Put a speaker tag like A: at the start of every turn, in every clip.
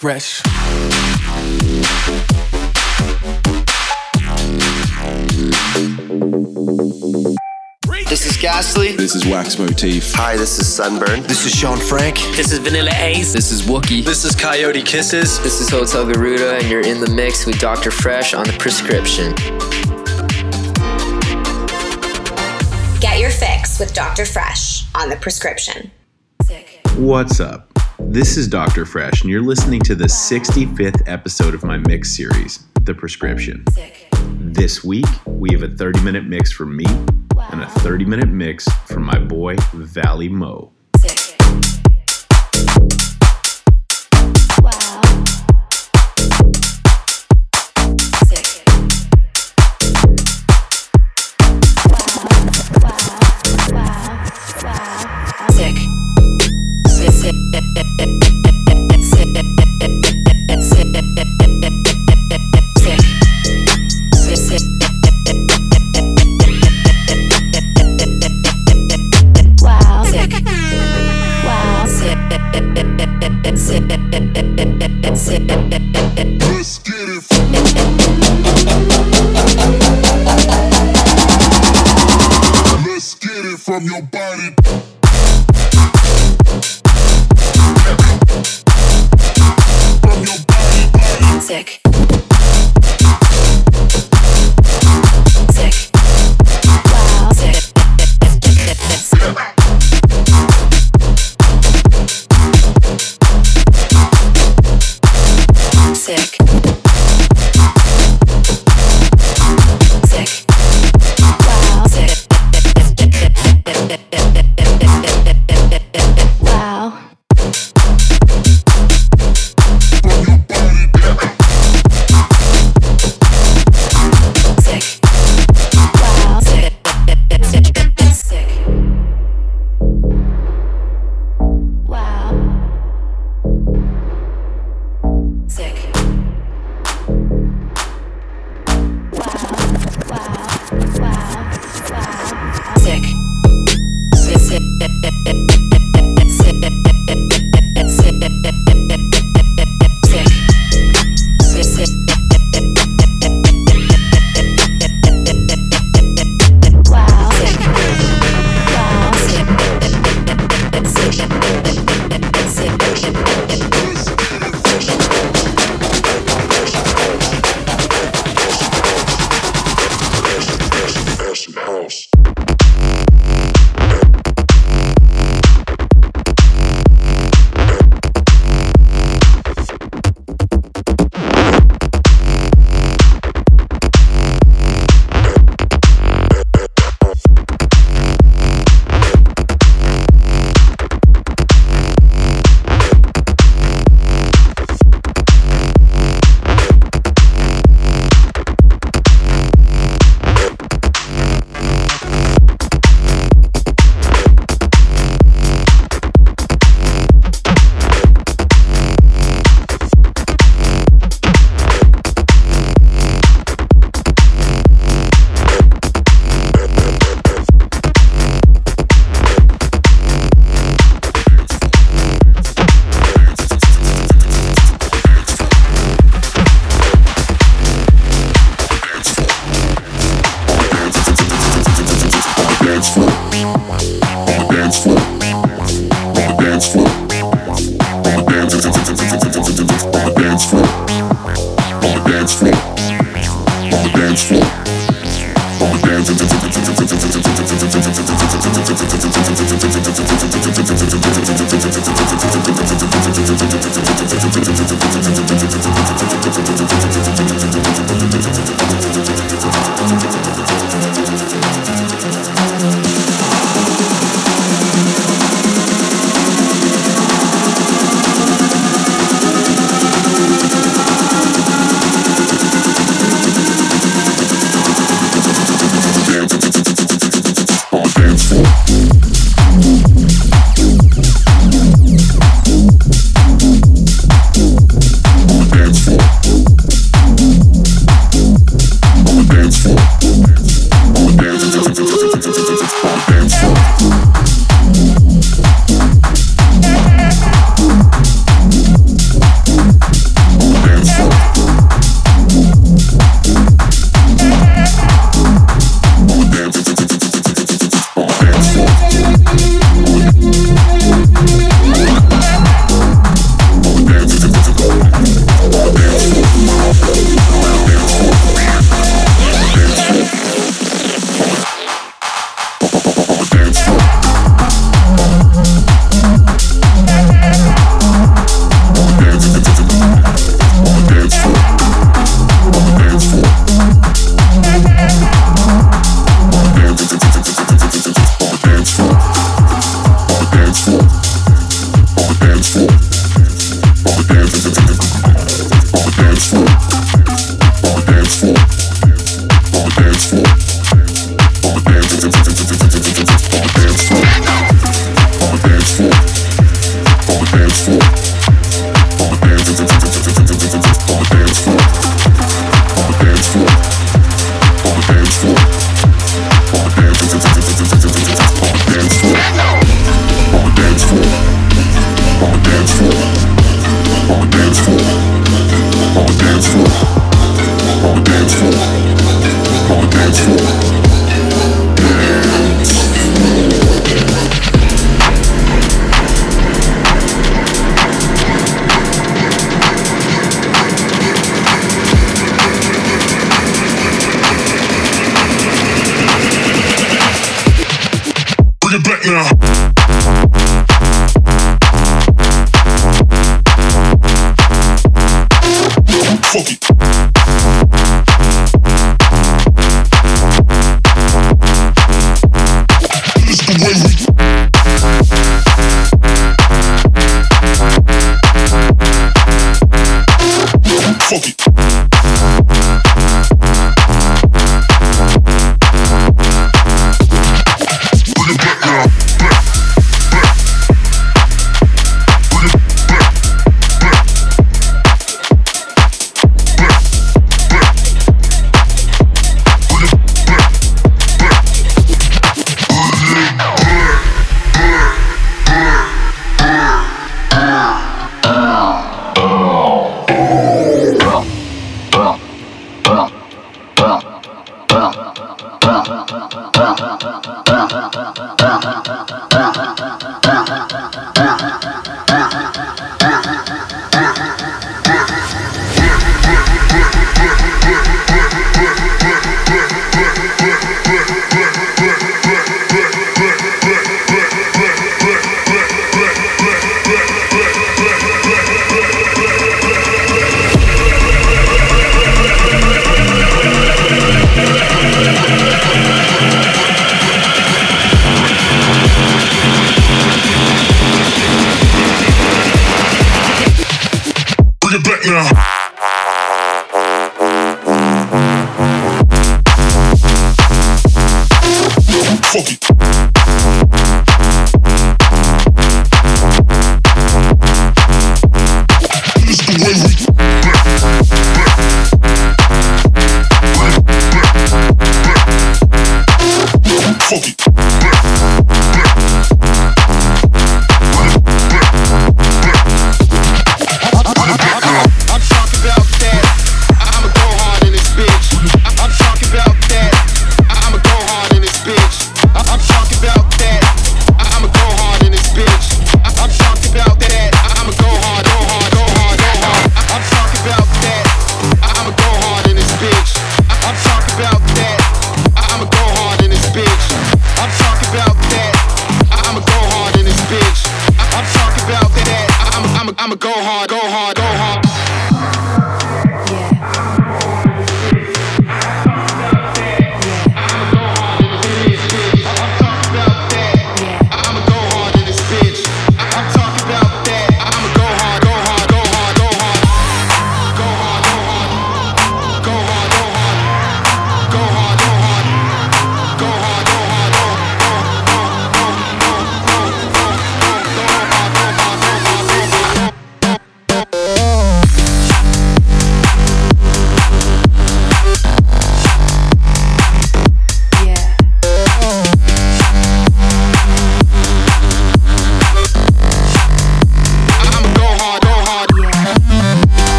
A: Fresch.
B: This is Ghastly.
C: This is Wax Motif.
D: Hi, this is Sunburn.
E: This is Sean Frank.
F: This is Vanilla Ace.
G: This is Wookie.
H: This is Coyote Kisses.
I: This is Hotel Garuda, and you're in the mix with Dr. Fresch on the prescription.
J: Get your fix with Dr. Fresch on the prescription. Sick.
K: What's up? This is Dr. Fresch, and you're listening to the 65th episode of my mix series, The Prescription. This week, we have a 30 minute mix from me and a 30 minute mix from my boy, Valy Mo.
L: From your body.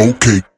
C: okay.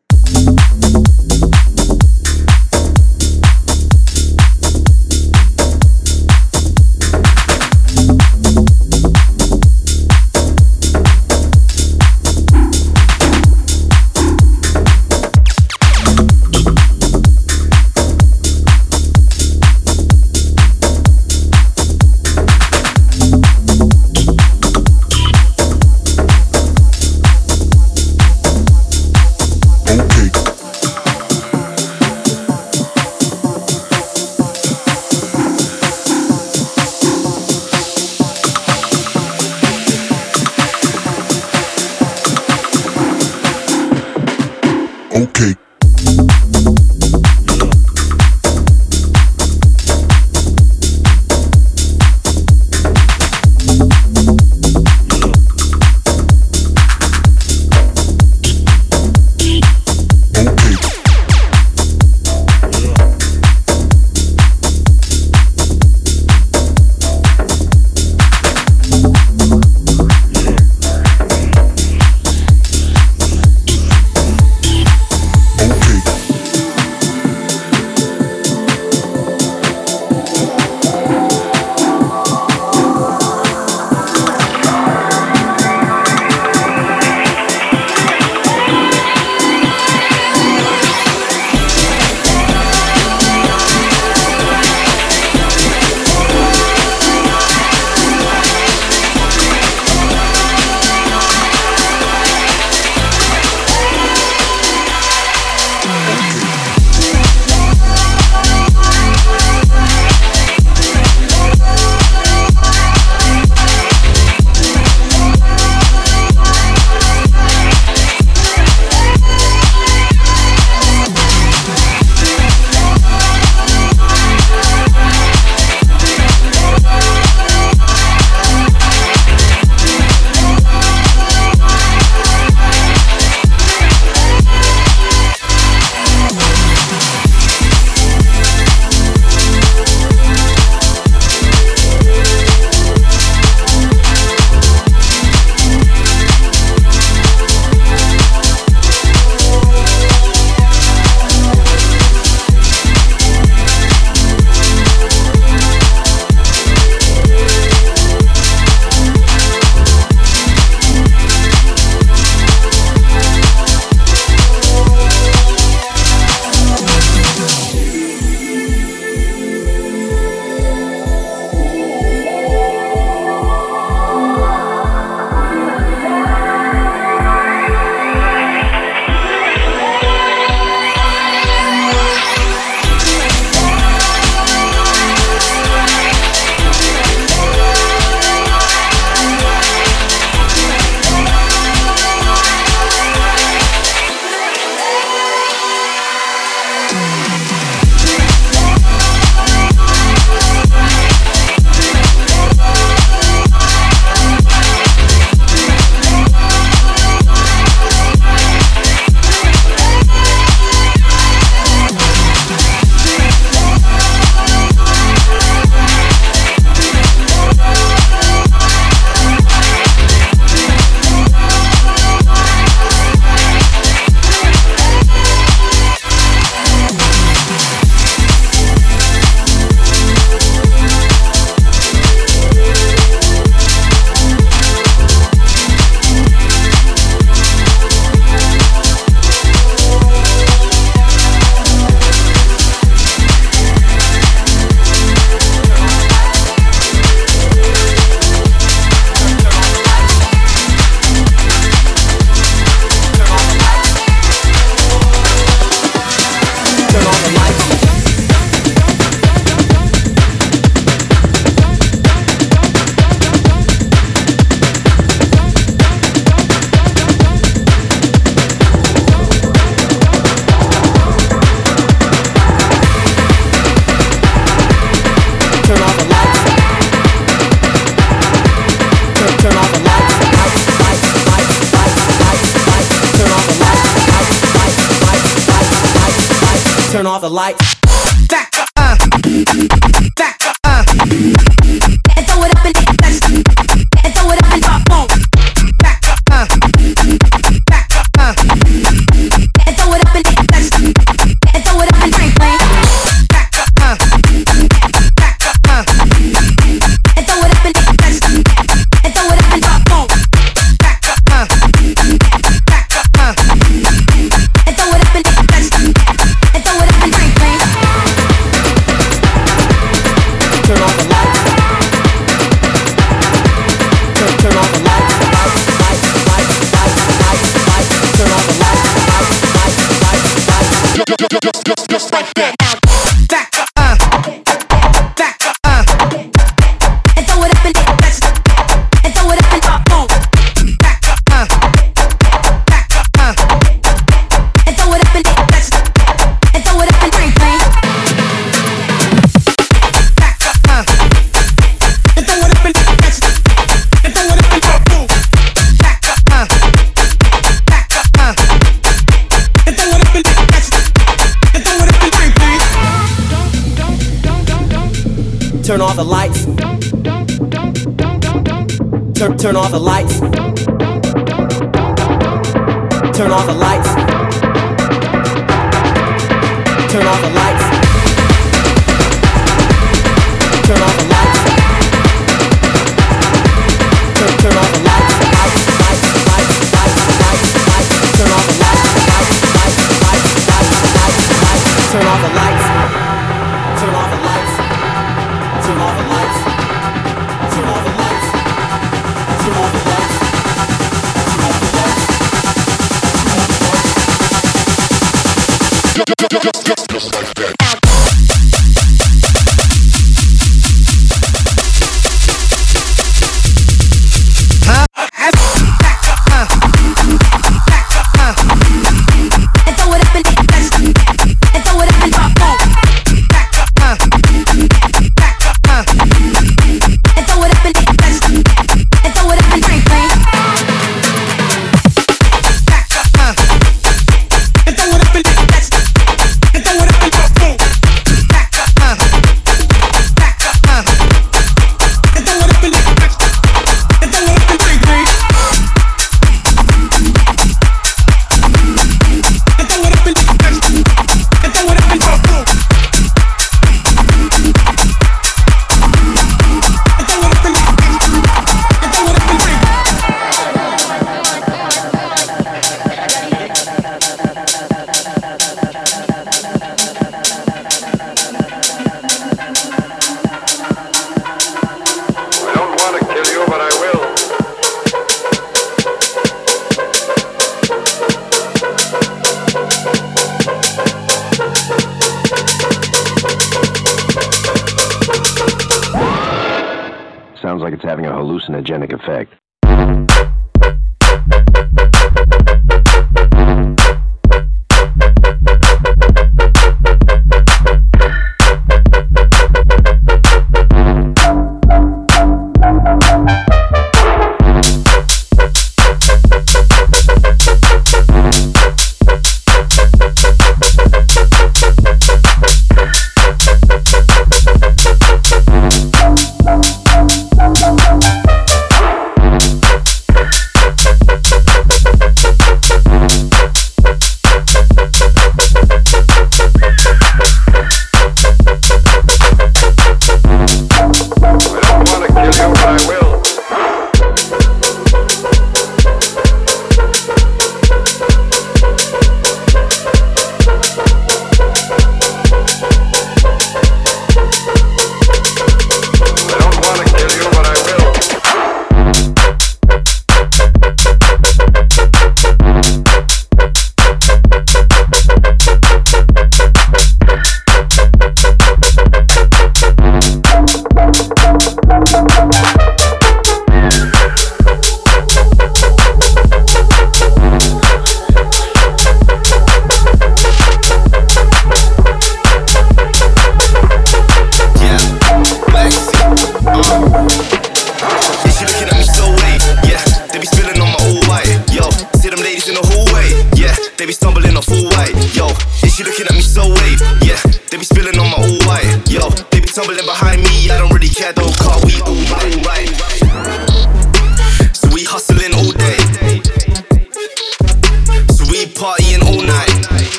A: just, just, just,
C: just, just right there. Turn off the lights. Turn off the lights. Turn off the lights.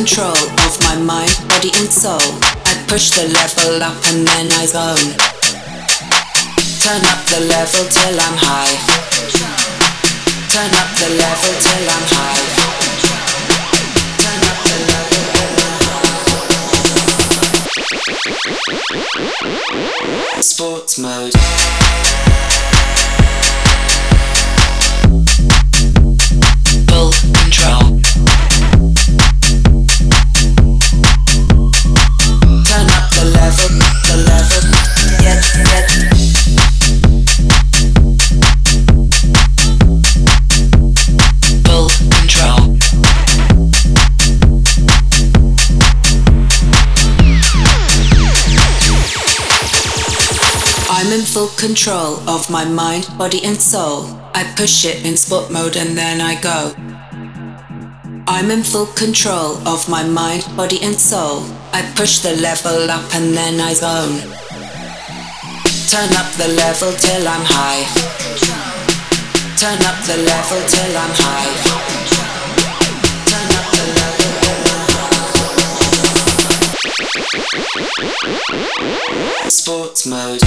G: control of my mind, body, and soul. I push the level up and then I zone. Turn up the level till I'm high. Turn up the level till I'm high. Turn up the level till I'm high. Sports mode. total control of my mind, body, and soul. I push it in sport mode and then I go. I'm in full control of my mind, body, and soul. I push the level up and then I zone. Turn up the level till I'm high. Turn up the level till I'm high. Sports mode.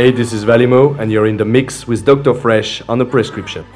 H: Hey, this is Valy Mo, and you're in the mix with Dr. Fresch on the prescription.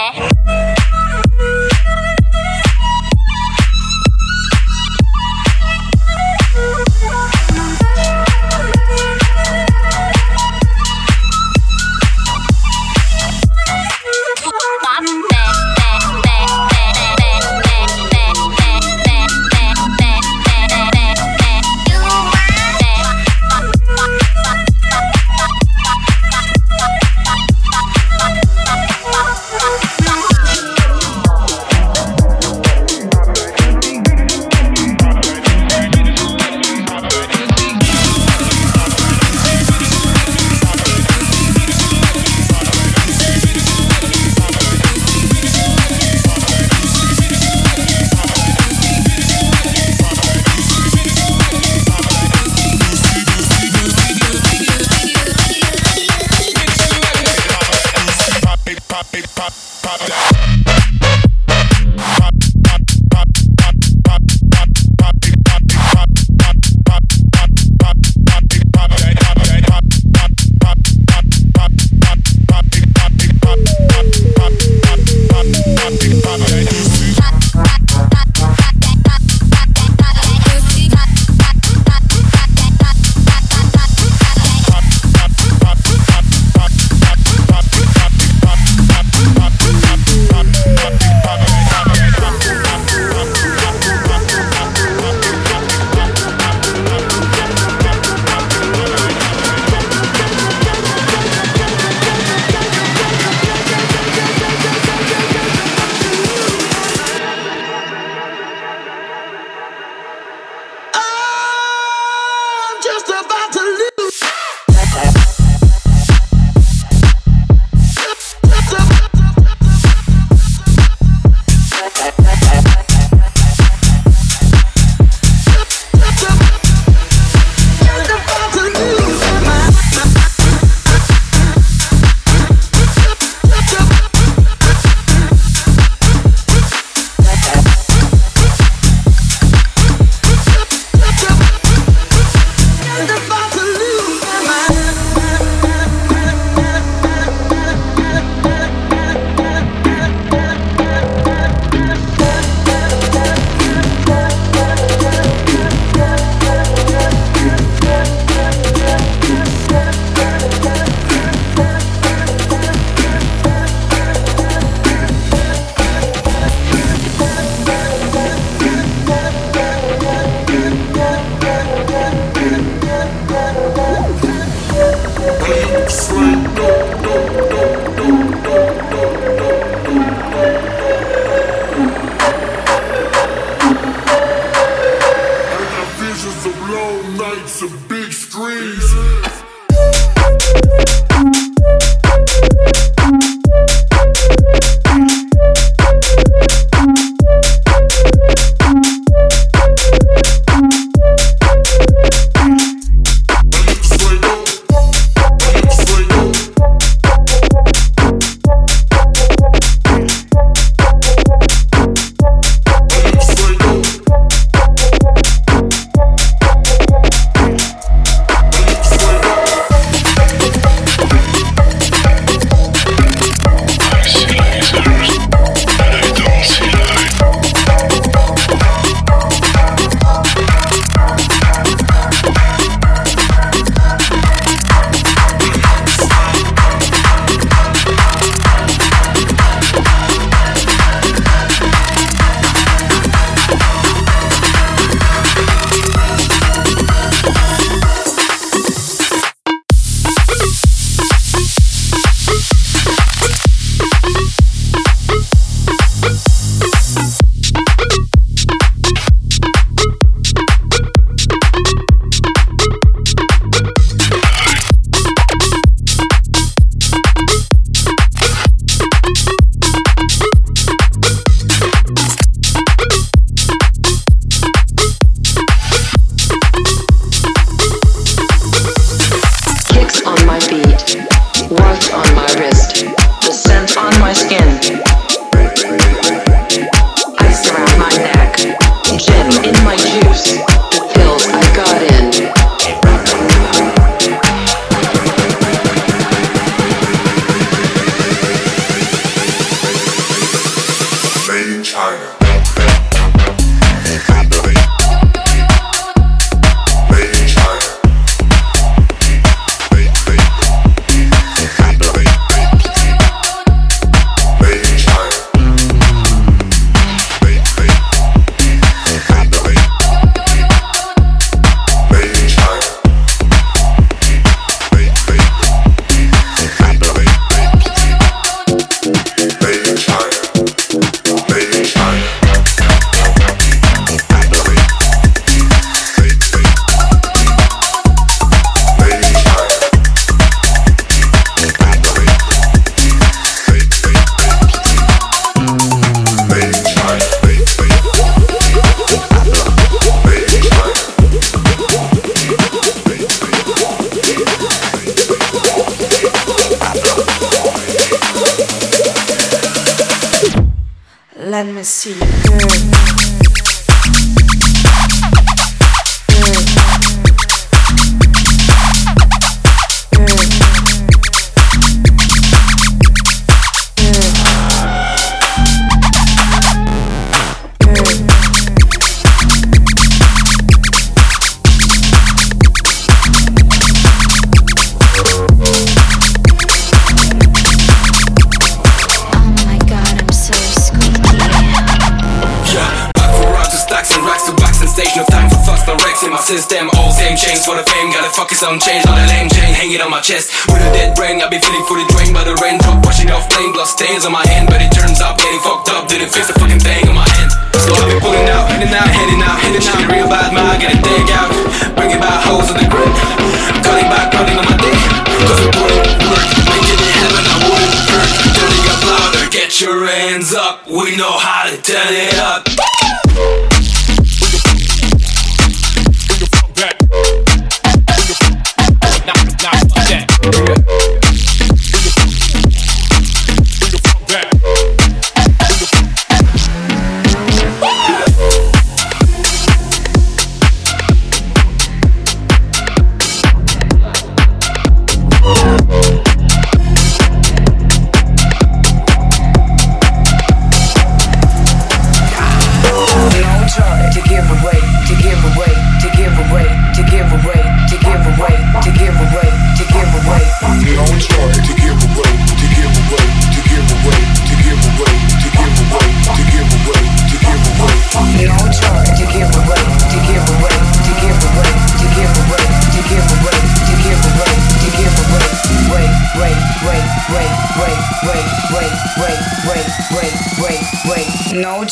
M: Yeah. just about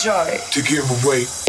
M: to
N: give away.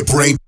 N: Your brain.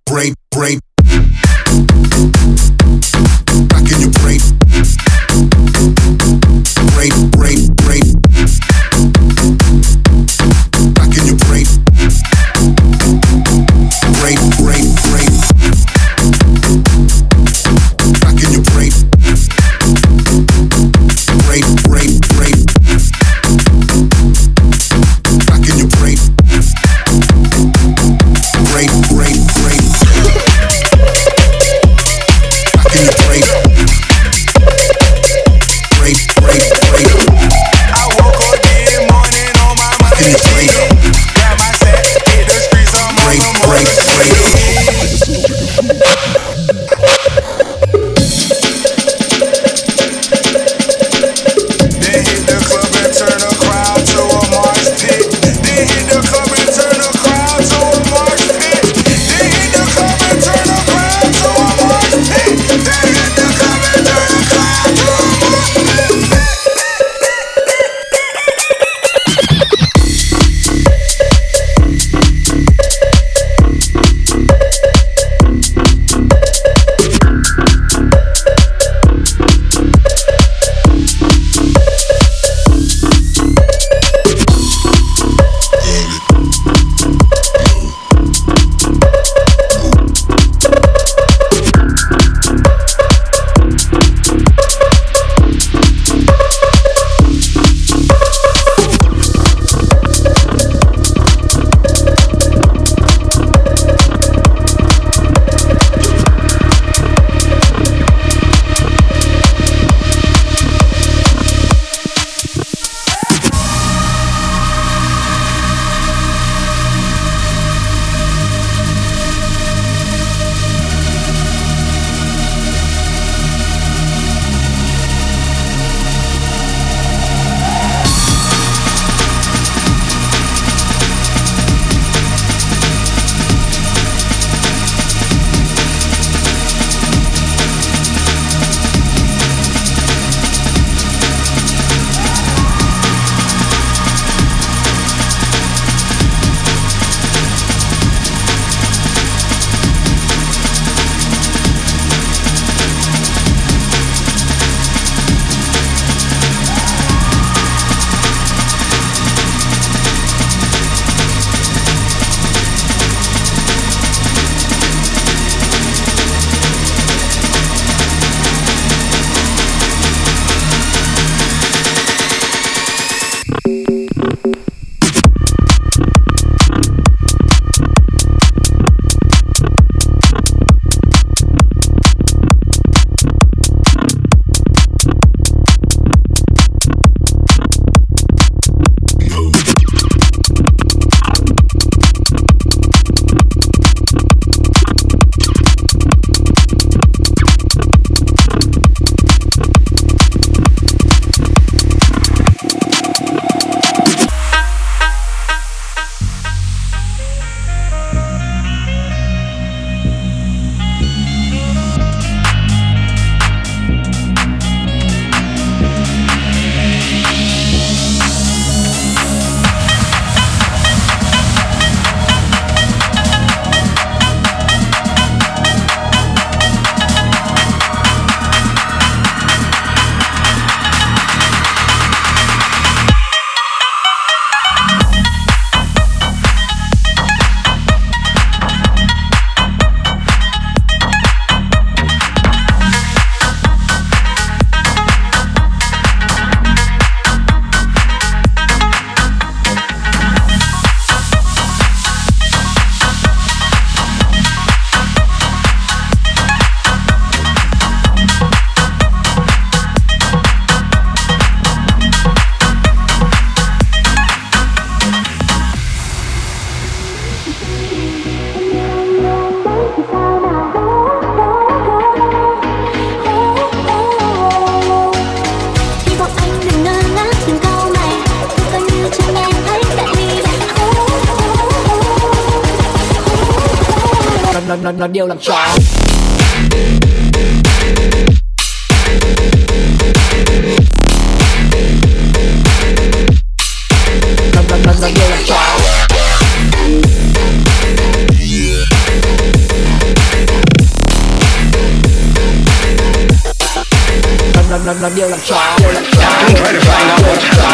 C: đều làm trò làm làm làm làm đều làm
O: trò làm làm làm điều làm trò điều làm trò